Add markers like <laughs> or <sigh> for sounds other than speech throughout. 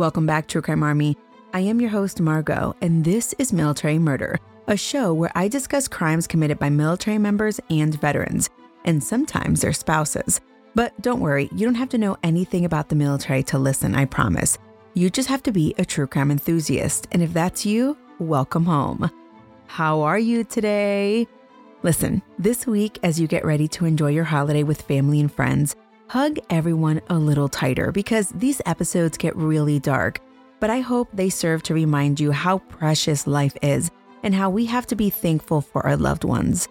Welcome back, True Crime Army. I am your host, Margot, and this is Military Murder, a show where I discuss crimes committed by military members and veterans, and sometimes their spouses. But don't worry, you don't have to know anything about the military to listen, I promise. You just have to be a true crime enthusiast, and if that's you, welcome home. How are you today? Listen, this week, as you get ready to enjoy your holiday with family and friends, hug everyone a little tighter because these episodes get really dark. But I hope they serve to remind you how precious life is and how we have to be thankful for our loved ones.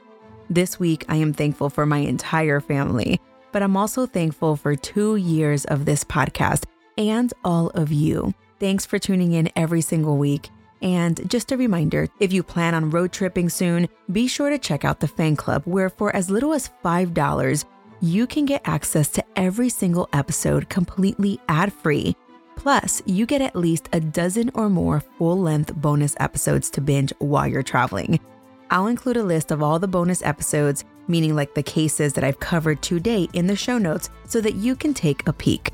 This week, I am thankful for my entire family, but I'm also thankful for two years of this podcast and all of you. Thanks for tuning in every single week. And just a reminder if you plan on road tripping soon, be sure to check out the fan club, where for as little as $5, you can get access to every single episode completely ad free. Plus, you get at least a dozen or more full length bonus episodes to binge while you're traveling. I'll include a list of all the bonus episodes, meaning like the cases that I've covered to date, in the show notes so that you can take a peek.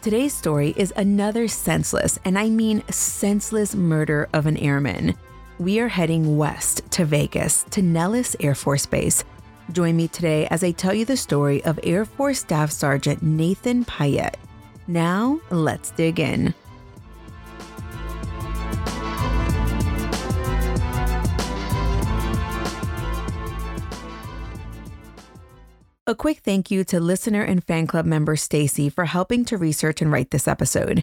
Today's story is another senseless, and I mean senseless murder of an airman. We are heading west to Vegas to Nellis Air Force Base Join me today as I tell you the story of Air Force Staff Sergeant Nathan Payette. Now, let's dig in. A quick thank you to listener and fan club member Stacy for helping to research and write this episode.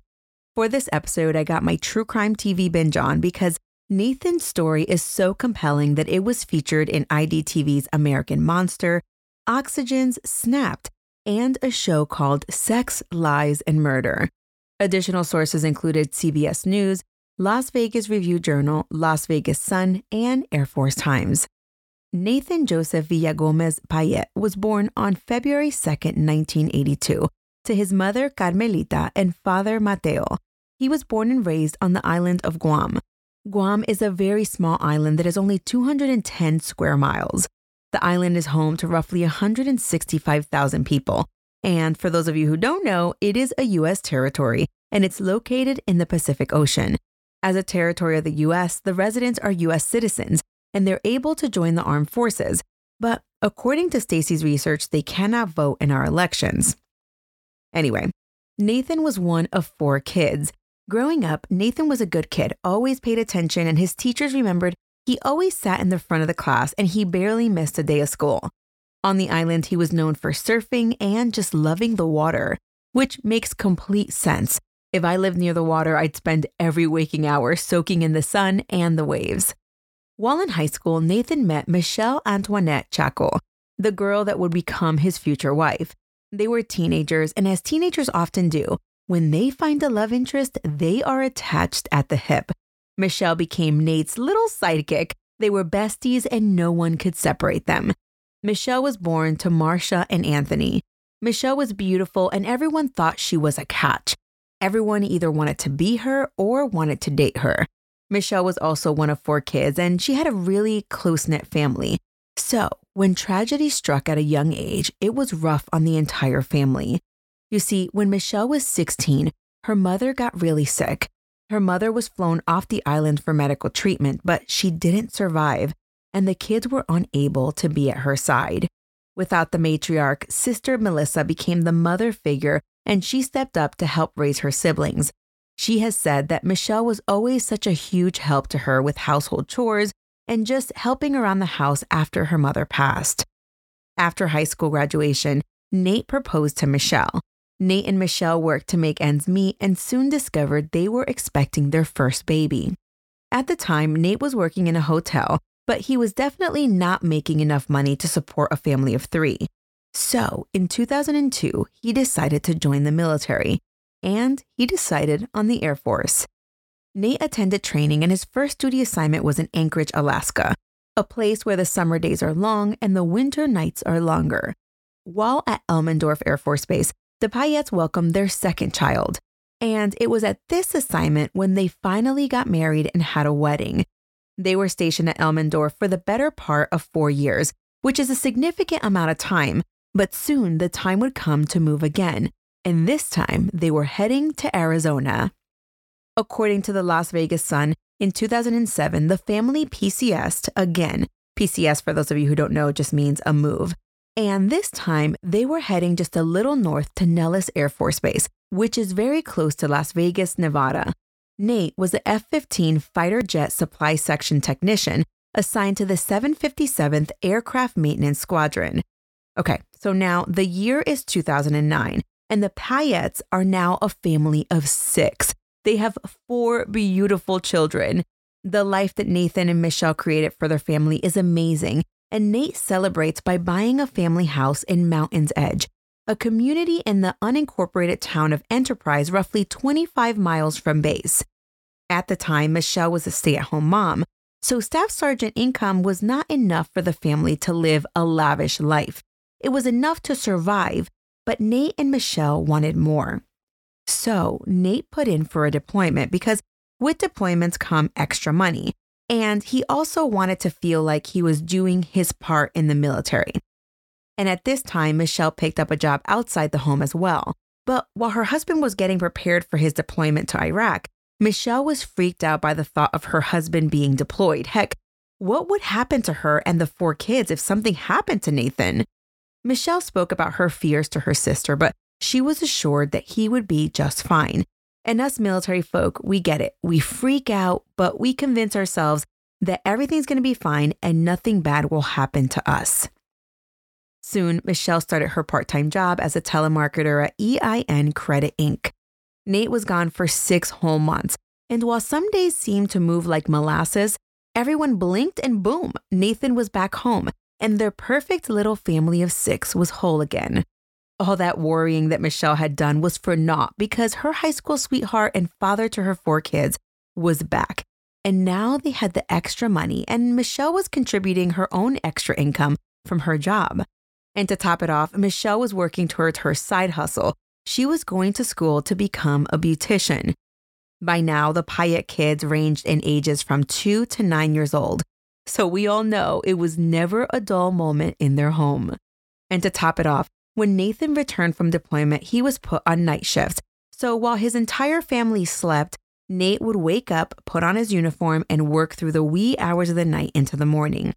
For this episode, I got my true crime TV binge on because Nathan's story is so compelling that it was featured in IDTV's American Monster, Oxygen's Snapped, and a show called Sex, Lies, and Murder. Additional sources included CBS News, Las Vegas Review Journal, Las Vegas Sun, and Air Force Times. Nathan Joseph Villagomez Payet was born on February 2, 1982, to his mother Carmelita and father Mateo. He was born and raised on the island of Guam. Guam is a very small island that is only 210 square miles. The island is home to roughly 165,000 people. And for those of you who don't know, it is a U.S. territory and it's located in the Pacific Ocean. As a territory of the U.S., the residents are U.S. citizens and they're able to join the armed forces. But according to Stacy's research, they cannot vote in our elections. Anyway, Nathan was one of four kids, Growing up, Nathan was a good kid, always paid attention, and his teachers remembered he always sat in the front of the class and he barely missed a day of school. On the island, he was known for surfing and just loving the water, which makes complete sense. If I lived near the water, I'd spend every waking hour soaking in the sun and the waves. While in high school, Nathan met Michelle Antoinette Chaco, the girl that would become his future wife. They were teenagers, and as teenagers often do, when they find a love interest, they are attached at the hip. Michelle became Nate's little sidekick. They were besties and no one could separate them. Michelle was born to Marcia and Anthony. Michelle was beautiful and everyone thought she was a catch. Everyone either wanted to be her or wanted to date her. Michelle was also one of four kids and she had a really close knit family. So, when tragedy struck at a young age, it was rough on the entire family. You see, when Michelle was 16, her mother got really sick. Her mother was flown off the island for medical treatment, but she didn't survive, and the kids were unable to be at her side. Without the matriarch, Sister Melissa became the mother figure and she stepped up to help raise her siblings. She has said that Michelle was always such a huge help to her with household chores and just helping around the house after her mother passed. After high school graduation, Nate proposed to Michelle. Nate and Michelle worked to make ends meet and soon discovered they were expecting their first baby. At the time, Nate was working in a hotel, but he was definitely not making enough money to support a family of three. So, in 2002, he decided to join the military. and he decided on the Air Force. Nate attended training, and his first duty assignment was in Anchorage, Alaska, a place where the summer days are long and the winter nights are longer. While at Elmendorf Air Force Base, the Payettes welcomed their second child. And it was at this assignment when they finally got married and had a wedding. They were stationed at Elmendorf for the better part of four years, which is a significant amount of time, but soon the time would come to move again. And this time they were heading to Arizona. According to the Las Vegas Sun, in 2007, the family PCSed again. PCS, for those of you who don't know, just means a move. And this time, they were heading just a little north to Nellis Air Force Base, which is very close to Las Vegas, Nevada. Nate was the F 15 fighter jet supply section technician assigned to the 757th Aircraft Maintenance Squadron. Okay, so now the year is 2009, and the Payettes are now a family of six. They have four beautiful children. The life that Nathan and Michelle created for their family is amazing, and Nate celebrates by buying a family house in Mountain's Edge, a community in the unincorporated town of Enterprise, roughly 25 miles from base. At the time, Michelle was a stay at home mom, so staff sergeant income was not enough for the family to live a lavish life. It was enough to survive, but Nate and Michelle wanted more. So Nate put in for a deployment because with deployments come extra money. And he also wanted to feel like he was doing his part in the military. And at this time, Michelle picked up a job outside the home as well. But while her husband was getting prepared for his deployment to Iraq, Michelle was freaked out by the thought of her husband being deployed. Heck, what would happen to her and the four kids if something happened to Nathan? Michelle spoke about her fears to her sister, but she was assured that he would be just fine. And us military folk, we get it. We freak out, but we convince ourselves that everything's going to be fine and nothing bad will happen to us. Soon, Michelle started her part time job as a telemarketer at EIN Credit Inc. Nate was gone for six whole months, and while some days seemed to move like molasses, everyone blinked and boom, Nathan was back home, and their perfect little family of six was whole again. All that worrying that Michelle had done was for naught because her high school sweetheart and father to her four kids was back. And now they had the extra money, and Michelle was contributing her own extra income from her job. And to top it off, Michelle was working towards her side hustle. She was going to school to become a beautician. By now, the Payette kids ranged in ages from two to nine years old. So we all know it was never a dull moment in their home. And to top it off, when Nathan returned from deployment, he was put on night shifts. So while his entire family slept, Nate would wake up, put on his uniform, and work through the wee hours of the night into the morning.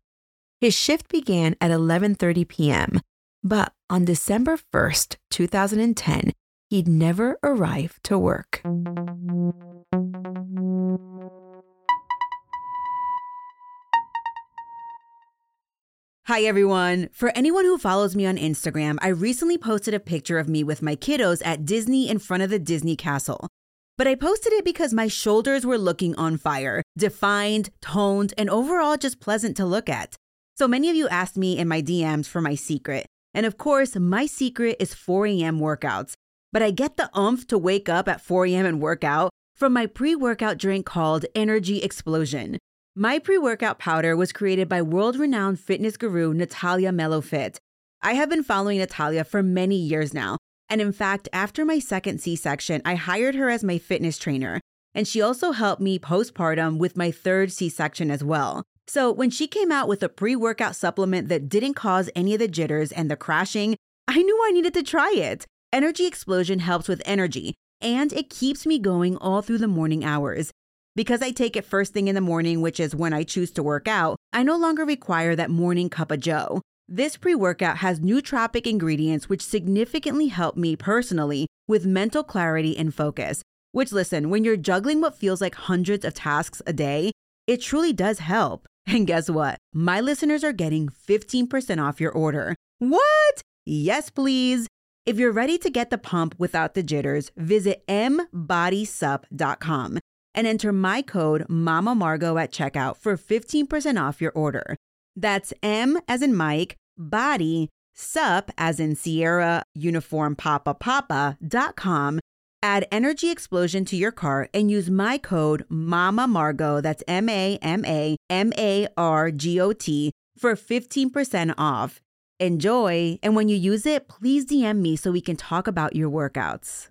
His shift began at 11:30 p.m., but on December 1st, 2010, he'd never arrive to work. Hi, everyone. For anyone who follows me on Instagram, I recently posted a picture of me with my kiddos at Disney in front of the Disney castle. But I posted it because my shoulders were looking on fire, defined, toned, and overall just pleasant to look at. So many of you asked me in my DMs for my secret. And of course, my secret is 4 a.m. workouts. But I get the umph to wake up at 4 a.m. and work out from my pre workout drink called Energy Explosion. My pre workout powder was created by world renowned fitness guru Natalia Melofit. I have been following Natalia for many years now. And in fact, after my second C section, I hired her as my fitness trainer. And she also helped me postpartum with my third C section as well. So when she came out with a pre workout supplement that didn't cause any of the jitters and the crashing, I knew I needed to try it. Energy Explosion helps with energy, and it keeps me going all through the morning hours. Because I take it first thing in the morning, which is when I choose to work out, I no longer require that morning cup of joe. This pre workout has nootropic ingredients which significantly help me personally with mental clarity and focus. Which, listen, when you're juggling what feels like hundreds of tasks a day, it truly does help. <laughs> And guess what? My listeners are getting 15% off your order. What? Yes, please. If you're ready to get the pump without the jitters, visit mbodysupp.com and enter my code Mama Margot at checkout for 15% off your order. That's M as in Mike, body, sup as in Sierra, uniform papa papa dot com Add Energy Explosion to your cart and use my code MAMA Margot, that's M A M A M A R G O T, for 15% off. Enjoy, and when you use it, please DM me so we can talk about your workouts.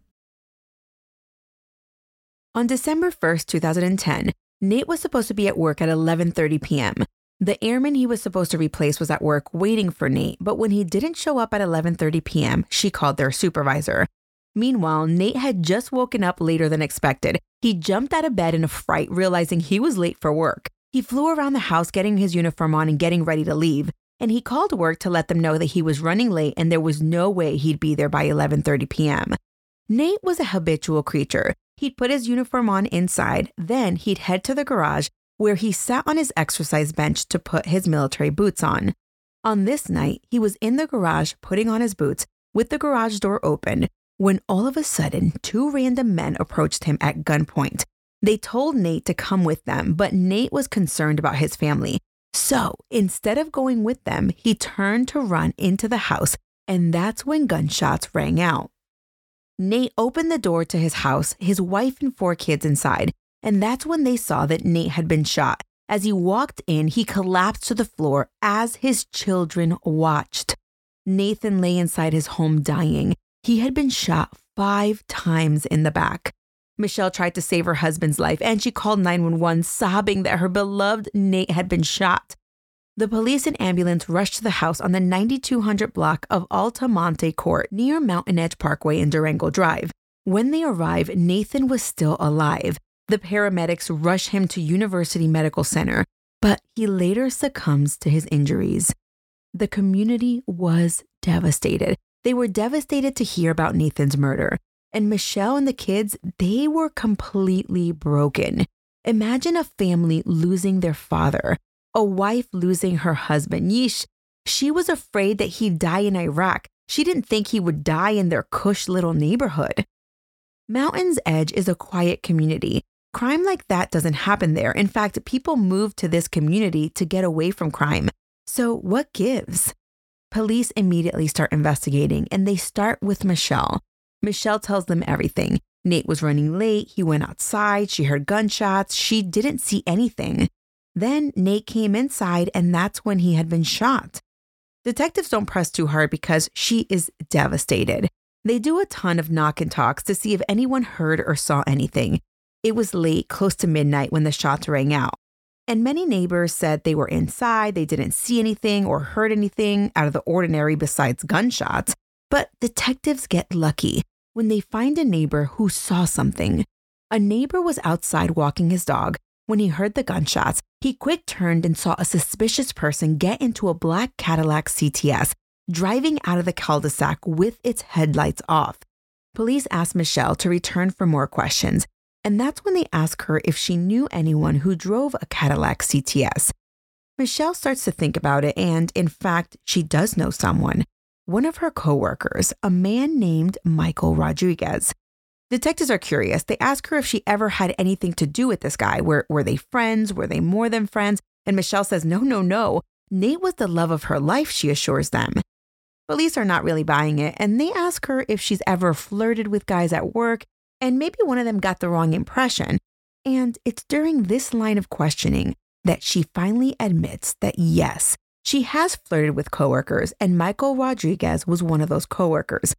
On December 1st, 2010, Nate was supposed to be at work at 11:30 p.m. The airman he was supposed to replace was at work waiting for Nate, but when he didn't show up at 11:30 p.m., she called their supervisor. Meanwhile, Nate had just woken up later than expected. He jumped out of bed in a fright, realizing he was late for work. He flew around the house getting his uniform on and getting ready to leave, and he called work to let them know that he was running late and there was no way he'd be there by 11:30 p.m. Nate was a habitual creature. He'd put his uniform on inside, then he'd head to the garage where he sat on his exercise bench to put his military boots on. On this night, he was in the garage putting on his boots with the garage door open when all of a sudden two random men approached him at gunpoint. They told Nate to come with them, but Nate was concerned about his family. So instead of going with them, he turned to run into the house, and that's when gunshots rang out. Nate opened the door to his house, his wife and four kids inside, and that's when they saw that Nate had been shot. As he walked in, he collapsed to the floor as his children watched. Nathan lay inside his home dying. He had been shot five times in the back. Michelle tried to save her husband's life and she called 911, sobbing that her beloved Nate had been shot. The police and ambulance rushed to the house on the 9200 block of Altamonte Court near Mountain Edge Parkway and Durango Drive. When they arrived, Nathan was still alive. The paramedics rush him to University Medical Center, but he later succumbs to his injuries. The community was devastated. They were devastated to hear about Nathan's murder. And Michelle and the kids, they were completely broken. Imagine a family losing their father, a wife losing her husband. Yeesh, she was afraid that he'd die in Iraq. She didn't think he would die in their cush little neighborhood. Mountain's Edge is a quiet community. Crime like that doesn't happen there. In fact, people move to this community to get away from crime. So, what gives? Police immediately start investigating and they start with Michelle. Michelle tells them everything. Nate was running late. He went outside. She heard gunshots. She didn't see anything. Then Nate came inside, and that's when he had been shot. Detectives don't press too hard because she is devastated. They do a ton of knock and talks to see if anyone heard or saw anything. It was late, close to midnight, when the shots rang out. And many neighbors said they were inside, they didn't see anything or heard anything out of the ordinary besides gunshots. But detectives get lucky when they find a neighbor who saw something. A neighbor was outside walking his dog. When he heard the gunshots, he quick turned and saw a suspicious person get into a black Cadillac CTS driving out of the cul de sac with its headlights off. Police asked Michelle to return for more questions, and that's when they ask her if she knew anyone who drove a Cadillac CTS. Michelle starts to think about it, and in fact, she does know someone. One of her coworkers, a man named Michael Rodriguez. Detectives are curious. They ask her if she ever had anything to do with this guy. Were, were they friends? Were they more than friends? And Michelle says, no, no, no. Nate was the love of her life, she assures them. Police are not really buying it, and they ask her if she's ever flirted with guys at work and maybe one of them got the wrong impression. And it's during this line of questioning that she finally admits that yes, she has flirted with coworkers, and Michael Rodriguez was one of those coworkers.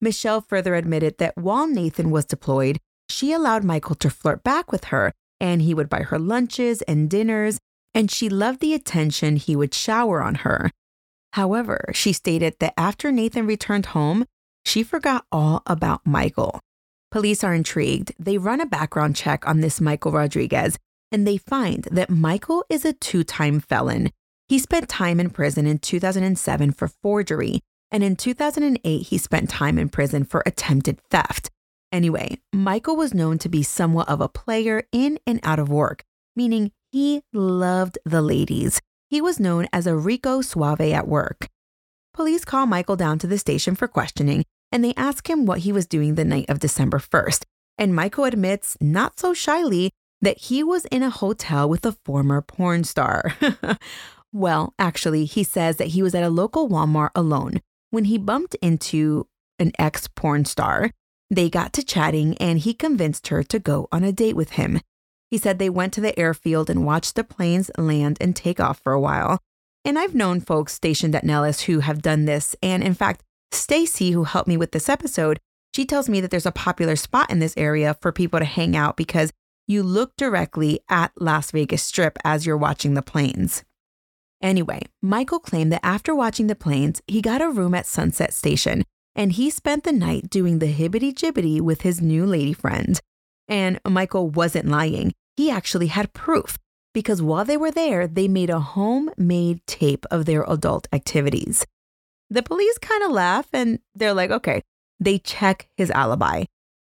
Michelle further admitted that while Nathan was deployed, she allowed Michael to flirt back with her, and he would buy her lunches and dinners, and she loved the attention he would shower on her. However, she stated that after Nathan returned home, she forgot all about Michael. Police are intrigued. They run a background check on this Michael Rodriguez, and they find that Michael is a two time felon. He spent time in prison in 2007 for forgery, and in 2008, he spent time in prison for attempted theft. Anyway, Michael was known to be somewhat of a player in and out of work, meaning he loved the ladies. He was known as a Rico Suave at work. Police call Michael down to the station for questioning, and they ask him what he was doing the night of December 1st. And Michael admits, not so shyly, that he was in a hotel with a former porn star. <laughs> well, actually, he says that he was at a local Walmart alone when he bumped into an ex porn star. They got to chatting and he convinced her to go on a date with him. He said they went to the airfield and watched the planes land and take off for a while. And I've known folks stationed at Nellis who have done this. And in fact, Stacy, who helped me with this episode, she tells me that there's a popular spot in this area for people to hang out because you look directly at Las Vegas Strip as you're watching the planes. Anyway, Michael claimed that after watching the planes, he got a room at Sunset Station and he spent the night doing the hibbity jibbity with his new lady friend. And Michael wasn't lying. He actually had proof because while they were there, they made a homemade tape of their adult activities. The police kind of laugh and they're like, okay, they check his alibi.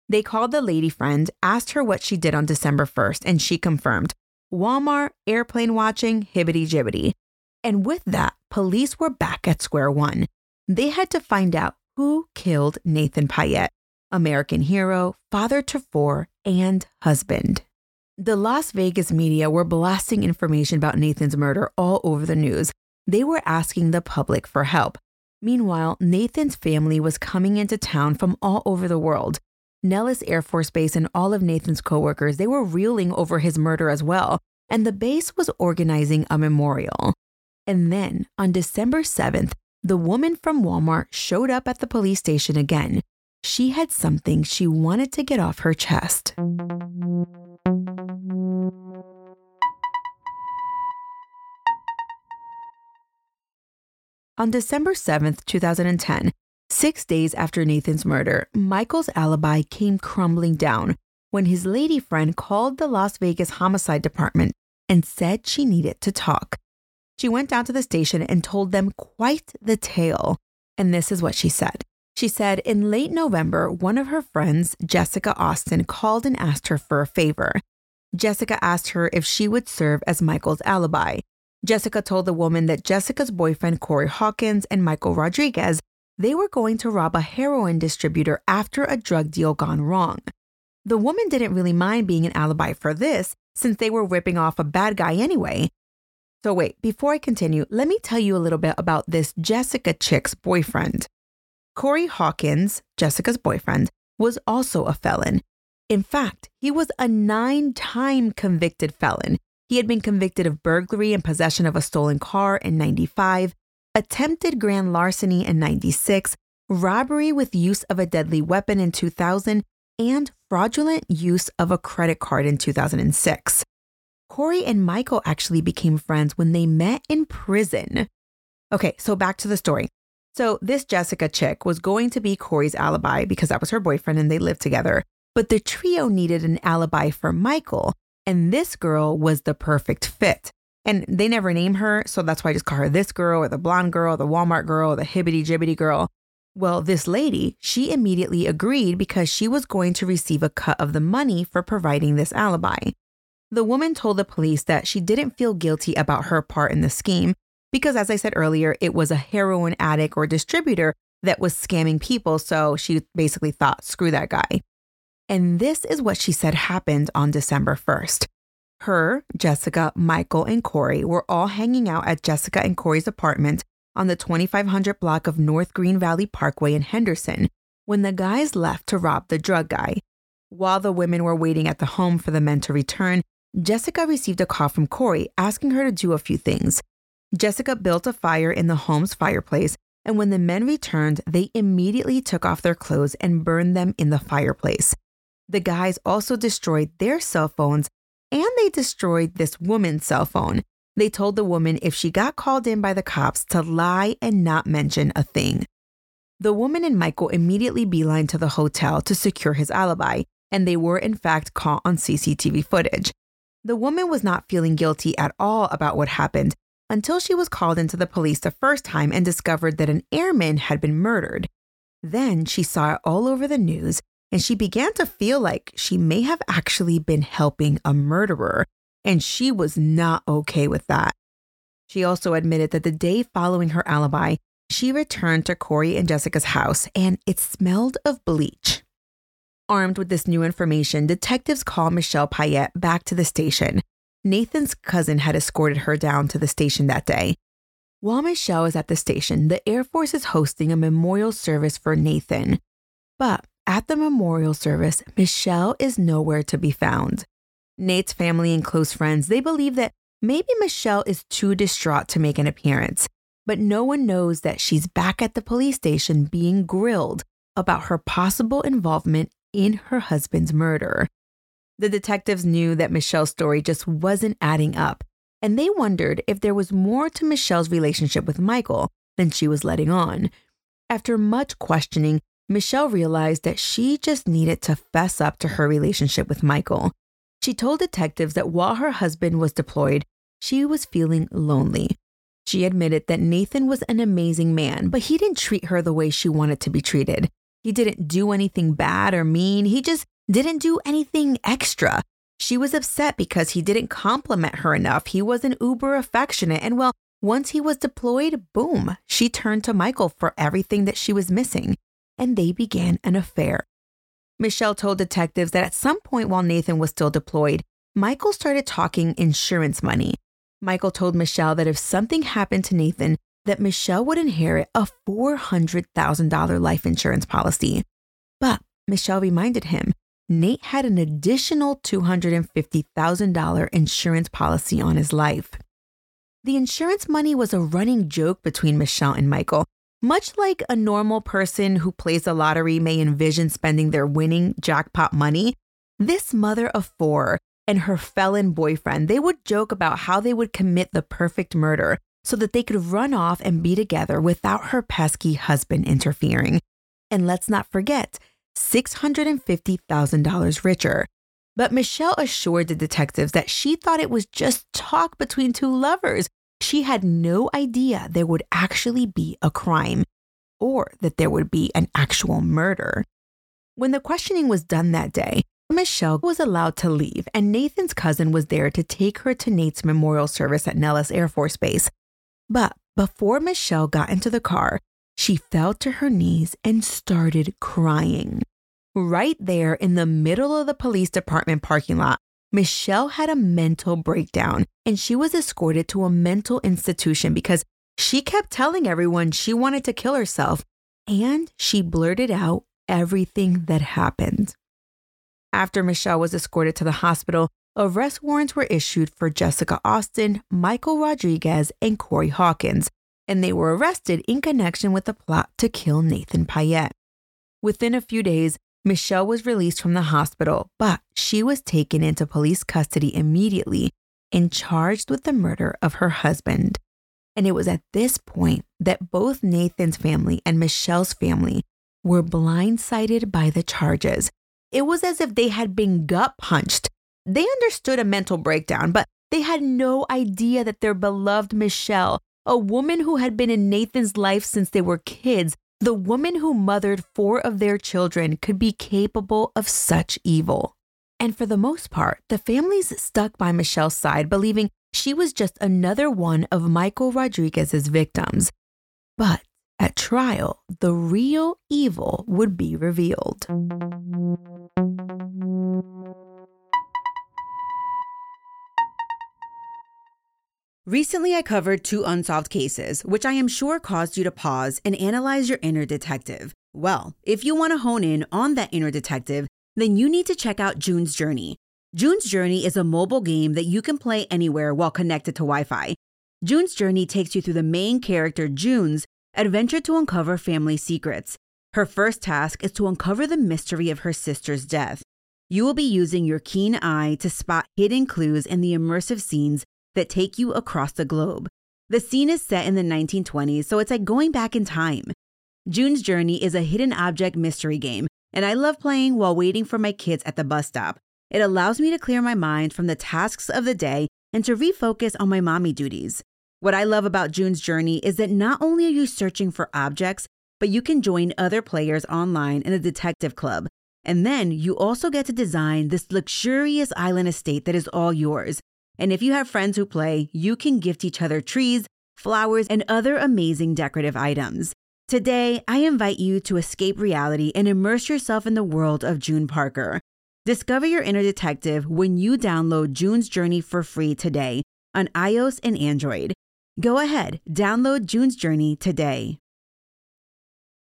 They called the lady friend, asked her what she did on December 1st, and she confirmed Walmart, airplane watching, hibbity jibbity. And with that, police were back at square one. They had to find out who killed Nathan Payette, American hero, father to four, and husband. The Las Vegas media were blasting information about Nathan's murder all over the news. They were asking the public for help. Meanwhile, Nathan's family was coming into town from all over the world. Nellis Air Force Base and all of Nathan's coworkers, they were reeling over his murder as well, and the base was organizing a memorial. And then, on December 7th, the woman from Walmart showed up at the police station again. She had something she wanted to get off her chest. On December 7th, 2010, six days after Nathan's murder, Michael's alibi came crumbling down when his lady friend called the Las Vegas Homicide Department and said she needed to talk. She went down to the station and told them quite the tale. And this is what she said. She said in late November, one of her friends, Jessica Austin, called and asked her for a favor. Jessica asked her if she would serve as Michael's alibi. Jessica told the woman that Jessica's boyfriend, Corey Hawkins, and Michael Rodriguez, they were going to rob a heroin distributor after a drug deal gone wrong. The woman didn't really mind being an alibi for this since they were ripping off a bad guy anyway. So, wait, before I continue, let me tell you a little bit about this Jessica chick's boyfriend. Corey Hawkins, Jessica's boyfriend, was also a felon. In fact, he was a nine time convicted felon he had been convicted of burglary and possession of a stolen car in 95, attempted grand larceny in 96, robbery with use of a deadly weapon in 2000, and fraudulent use of a credit card in 2006. Corey and Michael actually became friends when they met in prison. Okay, so back to the story. So, this Jessica chick was going to be Corey's alibi because that was her boyfriend and they lived together. But the trio needed an alibi for Michael and this girl was the perfect fit. And they never name her, so that's why I just call her this girl or the blonde girl, or the Walmart girl, the hibbity jibbity girl. Well, this lady, she immediately agreed because she was going to receive a cut of the money for providing this alibi. The woman told the police that she didn't feel guilty about her part in the scheme because, as I said earlier, it was a heroin addict or distributor that was scamming people. So she basically thought, screw that guy. And this is what she said happened on December 1st. Her, Jessica, Michael, and Corey were all hanging out at Jessica and Corey's apartment on the 2500 block of North Green Valley Parkway in Henderson when the guys left to rob the drug guy. While the women were waiting at the home for the men to return, Jessica received a call from Corey asking her to do a few things. Jessica built a fire in the home's fireplace, and when the men returned, they immediately took off their clothes and burned them in the fireplace. The guys also destroyed their cell phones and they destroyed this woman's cell phone. They told the woman if she got called in by the cops to lie and not mention a thing. The woman and Michael immediately beeline to the hotel to secure his alibi, and they were in fact caught on CCTV footage. The woman was not feeling guilty at all about what happened until she was called into the police the first time and discovered that an airman had been murdered. Then she saw it all over the news and she began to feel like she may have actually been helping a murderer, and she was not okay with that. She also admitted that the day following her alibi, she returned to Corey and Jessica's house and it smelled of bleach. Armed with this new information, detectives call Michelle Payette back to the station. Nathan's cousin had escorted her down to the station that day. While Michelle is at the station, the Air Force is hosting a memorial service for Nathan. But at the memorial service, Michelle is nowhere to be found. Nate's family and close friends, they believe that maybe Michelle is too distraught to make an appearance, but no one knows that she's back at the police station being grilled about her possible involvement in her husband's murder. The detectives knew that Michelle's story just wasn't adding up, and they wondered if there was more to Michelle's relationship with Michael than she was letting on. After much questioning, Michelle realized that she just needed to fess up to her relationship with Michael. She told detectives that while her husband was deployed, she was feeling lonely. She admitted that Nathan was an amazing man, but he didn't treat her the way she wanted to be treated. He didn't do anything bad or mean, he just didn't do anything extra. She was upset because he didn't compliment her enough. He wasn't uber affectionate. And well, once he was deployed, boom, she turned to Michael for everything that she was missing, and they began an affair. Michelle told detectives that at some point while Nathan was still deployed, Michael started talking insurance money. Michael told Michelle that if something happened to Nathan, that Michelle would inherit a $400,000 life insurance policy. But Michelle reminded him Nate had an additional $250,000 insurance policy on his life. The insurance money was a running joke between Michelle and Michael, much like a normal person who plays the lottery may envision spending their winning jackpot money. This mother of four and her felon boyfriend, they would joke about how they would commit the perfect murder so that they could run off and be together without her pesky husband interfering. And let's not forget, $650,000 richer. But Michelle assured the detectives that she thought it was just talk between two lovers. She had no idea there would actually be a crime or that there would be an actual murder. When the questioning was done that day, Michelle was allowed to leave, and Nathan's cousin was there to take her to Nate's memorial service at Nellis Air Force Base. But before Michelle got into the car, she fell to her knees and started crying. Right there in the middle of the police department parking lot, Michelle had a mental breakdown and she was escorted to a mental institution because she kept telling everyone she wanted to kill herself and she blurted out everything that happened. After Michelle was escorted to the hospital, arrest warrants were issued for Jessica Austin, Michael Rodriguez, and Corey Hawkins, and they were arrested in connection with the plot to kill Nathan Payette. Within a few days, Michelle was released from the hospital, but she was taken into police custody immediately and charged with the murder of her husband. And it was at this point that both Nathan's family and Michelle's family were blindsided by the charges. It was as if they had been gut punched. They understood a mental breakdown, but they had no idea that their beloved Michelle, a woman who had been in Nathan's life since they were kids, the woman who mothered four of their children could be capable of such evil. And for the most part, the families stuck by Michelle's side, believing she was just another one of Michael Rodriguez's victims. But at trial, the real evil would be revealed. Recently, I covered two unsolved cases, which I am sure caused you to pause and analyze your inner detective. Well, if you want to hone in on that inner detective, then you need to check out June's Journey. June's Journey is a mobile game that you can play anywhere while connected to Wi Fi. June's Journey takes you through the main character, June's, adventure to uncover family secrets. Her first task is to uncover the mystery of her sister's death. You will be using your keen eye to spot hidden clues in the immersive scenes that take you across the globe. The scene is set in the 1920s, so it's like going back in time. June's Journey is a hidden object mystery game, and I love playing while waiting for my kids at the bus stop. It allows me to clear my mind from the tasks of the day and to refocus on my mommy duties. What I love about June's Journey is that not only are you searching for objects, but you can join other players online in a detective club. And then you also get to design this luxurious island estate that is all yours. And if you have friends who play, you can gift each other trees, flowers, and other amazing decorative items. Today, I invite you to escape reality and immerse yourself in the world of June Parker. Discover your inner detective when you download June's Journey for free today on iOS and Android. Go ahead, download June's Journey today.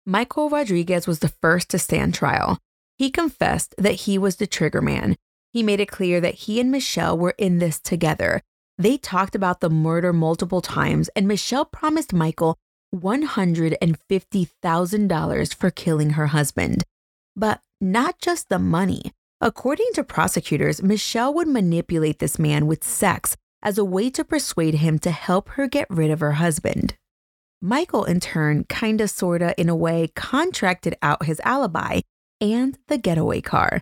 Michael Rodriguez was the first to stand trial. he confessed that he was the trigger man. He made it clear that he and Michelle were in this together. They talked about the murder multiple times, and Michelle promised Michael $150,000 for killing her husband. But not just the money. According to prosecutors, Michelle would manipulate this man with sex as a way to persuade him to help her get rid of her husband. Michael, in turn, kinda sorta, in a way, contracted out his alibi and the getaway car.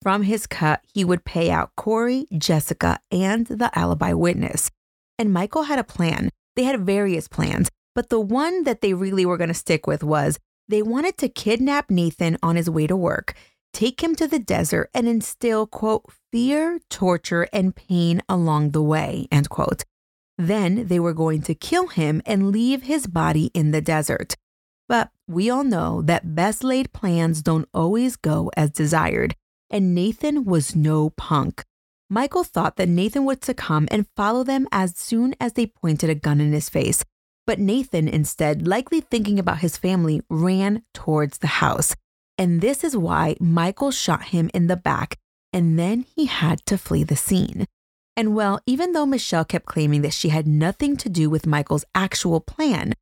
From his cut, he would pay out Corey, Jessica, and the alibi witness. And Michael had a plan. They had various plans, but the one that they really were going to stick with was they wanted to kidnap Nathan on his way to work, take him to the desert, and instill, quote, fear, torture, and pain along the way, end quote. Then they were going to kill him and leave his body in the desert. But we all know that best laid plans don't always go as desired, and Nathan was no punk. Michael thought that Nathan would succumb and follow them as soon as they pointed a gun in his face. But Nathan, instead, likely thinking about his family, ran towards the house. And this is why Michael shot him in the back, and then he had to flee the scene. And well, even though Michelle kept claiming that she had nothing to do with Michael's actual plan,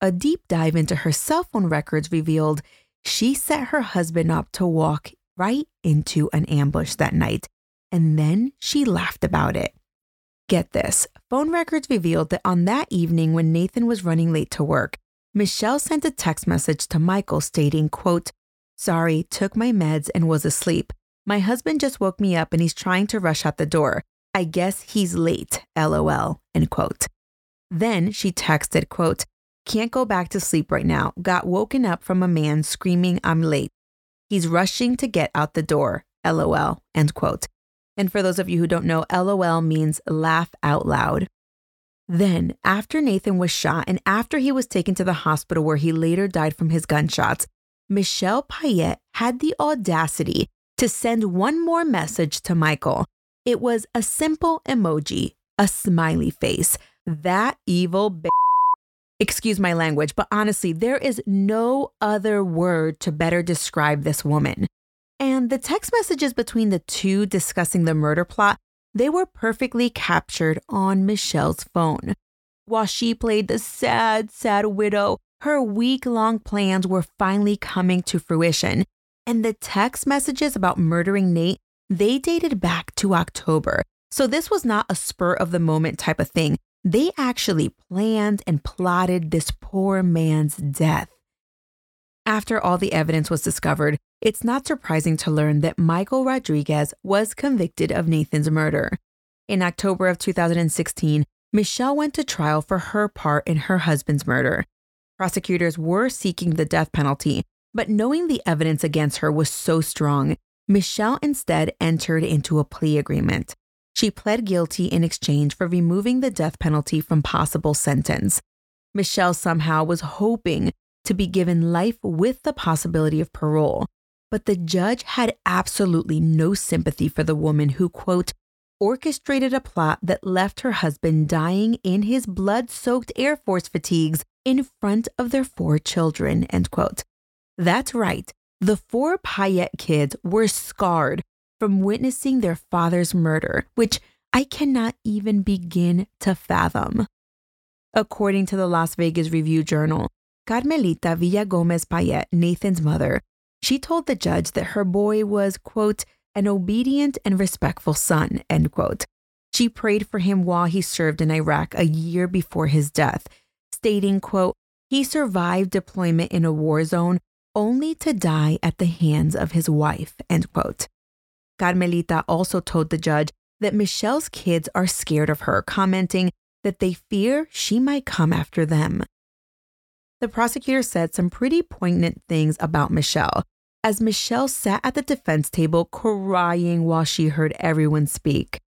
a deep dive into her cell phone records revealed she set her husband up to walk right into an ambush that night, and then she laughed about it. Get this phone records revealed that on that evening when Nathan was running late to work, Michelle sent a text message to Michael stating, quote, Sorry, took my meds and was asleep. My husband just woke me up and he's trying to rush out the door. I guess he's late, lol, end quote. Then she texted, quote, Can't go back to sleep right now. Got woken up from a man screaming I'm late. He's rushing to get out the door, lol, end quote. And for those of you who don't know, lol means laugh out loud. Then, after Nathan was shot and after he was taken to the hospital where he later died from his gunshots, Michelle Payette had the audacity to send one more message to Michael. It was a simple emoji, a smiley face. That evil b- Excuse my language, but honestly, there is no other word to better describe this woman. And the text messages between the two discussing the murder plot, they were perfectly captured on Michelle's phone. While she played the sad, sad widow, her week long plans were finally coming to fruition. And the text messages about murdering Nate, they dated back to October. So this was not a spur of the moment type of thing. They actually planned and plotted this poor man's death. After all the evidence was discovered, it's not surprising to learn that Michael Rodriguez was convicted of Nathan's murder. In October of 2016, Michelle went to trial for her part in her husband's murder. Prosecutors were seeking the death penalty, but knowing the evidence against her was so strong, Michelle instead entered into a plea agreement. She pled guilty in exchange for removing the death penalty from possible sentence. Michelle somehow was hoping to be given life with the possibility of parole, but the judge had absolutely no sympathy for the woman who, quote, orchestrated a plot that left her husband dying in his blood soaked Air Force fatigues in front of their four children, end quote. That's right. The four Payette kids were scarred from witnessing their father's murder, which I cannot even begin to fathom. According to the Las Vegas Review Journal, Carmelita Villa Gomez Payette, Nathan's mother, she told the judge that her boy was, quote, an obedient and respectful son, end quote. She prayed for him while he served in Iraq a year before his death, stating, quote, he survived deployment in a war zone only to die at the hands of his wife, end quote. Carmelita also told the judge that Michelle's kids are scared of her, commenting that they fear she might come after them. The prosecutor said some pretty poignant things about Michelle, as Michelle sat at the defense table crying while she heard everyone speak.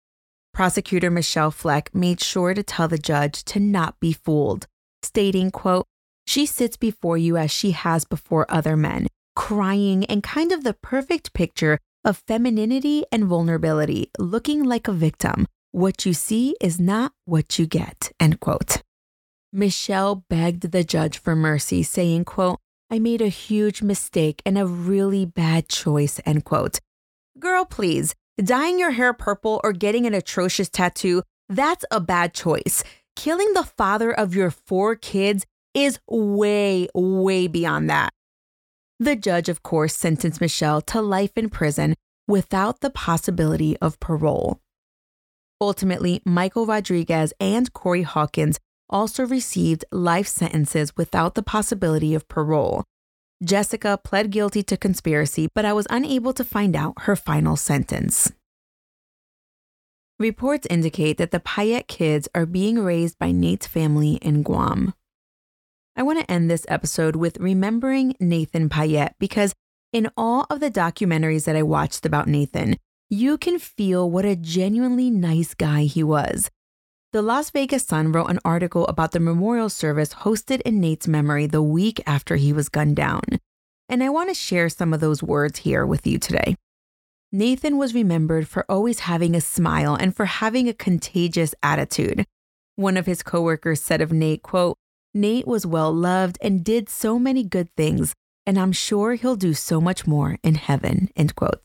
Prosecutor Michelle Fleck made sure to tell the judge to not be fooled, stating, quote, she sits before you as she has before other men, crying and kind of the perfect picture of femininity and vulnerability, looking like a victim. What you see is not what you get, end quote. Michelle begged the judge for mercy, saying, quote, I made a huge mistake and a really bad choice, end quote. Girl, please, dyeing your hair purple or getting an atrocious tattoo, that's a bad choice. Killing the father of your four kids is way, way beyond that. The judge, of course, sentenced Michelle to life in prison without the possibility of parole. Ultimately, Michael Rodriguez and Corey Hawkins also received life sentences without the possibility of parole. Jessica pled guilty to conspiracy, but I was unable to find out her final sentence. Reports indicate that the Paet kids are being raised by Nate's family in Guam. I want to end this episode with remembering Nathan Paet because in all of the documentaries that I watched about Nathan, you can feel what a genuinely nice guy he was. The Las Vegas Sun wrote an article about the memorial service hosted in Nate's memory the week after he was gunned down. And I want to share some of those words here with you today. Nathan was remembered for always having a smile and for having a contagious attitude. One of his coworkers said of Nate, quote, Nate was well loved and did so many good things, and I'm sure he'll do so much more in heaven, end quote.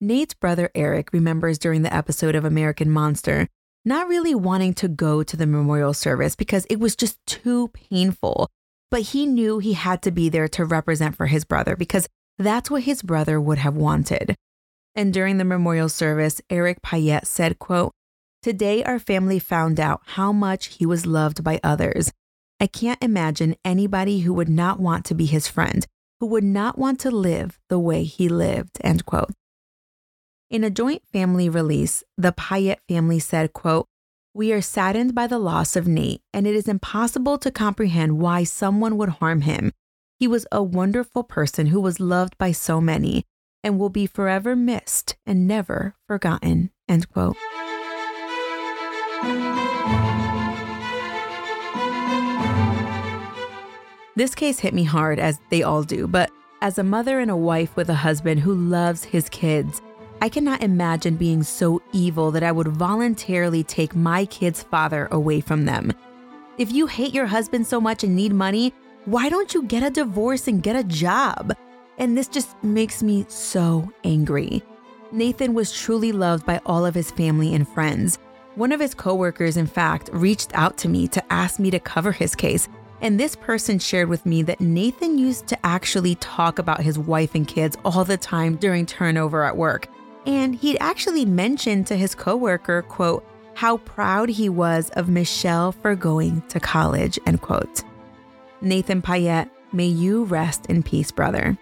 Nate's brother Eric remembers during the episode of American Monster not really wanting to go to the memorial service because it was just too painful. But he knew he had to be there to represent for his brother because that's what his brother would have wanted. And during the memorial service, Eric Paet said, quote, Today our family found out how much he was loved by others. I can't imagine anybody who would not want to be his friend, who would not want to live the way he lived, end quote. In a joint family release, the Paet family said, quote, We are saddened by the loss of Nate, and it is impossible to comprehend why someone would harm him. He was a wonderful person who was loved by so many and will be forever missed and never forgotten. End quote. This case hit me hard, as they all do, but as a mother and a wife with a husband who loves his kids, I cannot imagine being so evil that I would voluntarily take my kid's father away from them. If you hate your husband so much and need money, why don't you get a divorce and get a job? And this just makes me so angry. Nathan was truly loved by all of his family and friends. One of his coworkers, in fact, reached out to me to ask me to cover his case. And this person shared with me that Nathan used to actually talk about his wife and kids all the time during turnover at work. And he'd actually mentioned to his coworker, quote, how proud he was of Michelle for going to college, end quote. Nathan Paet, may you rest in peace, brother.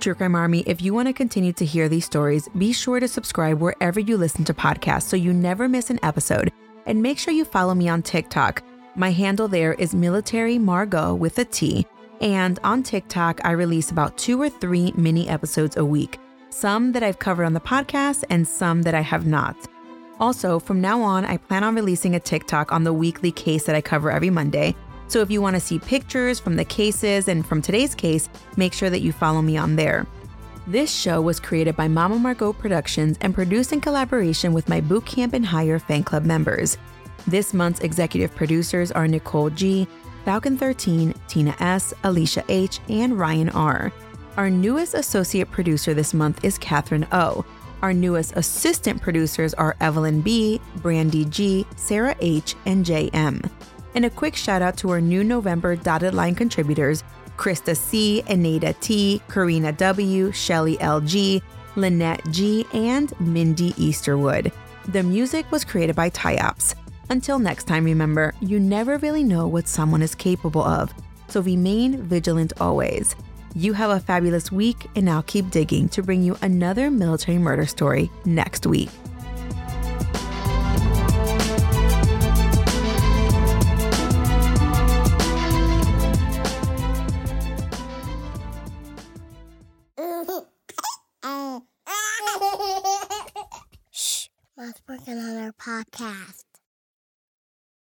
True Crime Army, if you want to continue to hear these stories, be sure to subscribe wherever you listen to podcasts so you never miss an episode. And make sure you follow me on TikTok. My handle there is Military Margot with a T. And on TikTok, I release about two or three mini episodes a week some that I've covered on the podcast and some that I have not. Also, from now on, I plan on releasing a TikTok on the weekly case that I cover every Monday. So if you want to see pictures from the cases and from today's case, make sure that you follow me on there. This show was created by Mama Margot Productions and produced in collaboration with my Bootcamp and Hire fan club members. This month's executive producers are Nicole G, Falcon 13, Tina S, Alicia H, and Ryan R. Our newest associate producer this month is Catherine O. Our newest assistant producers are Evelyn B, Brandy G, Sarah H, and JM. And a quick shout out to our new November dotted line contributors Krista C, Anita T, Karina W, Shelly LG, Lynette G, and Mindy Easterwood. The music was created by Tyops. Until next time, remember, you never really know what someone is capable of, so remain vigilant always. You have a fabulous week, and I'll keep digging to bring you another military murder story next week. <laughs> Shh, Mom's working on our podcast.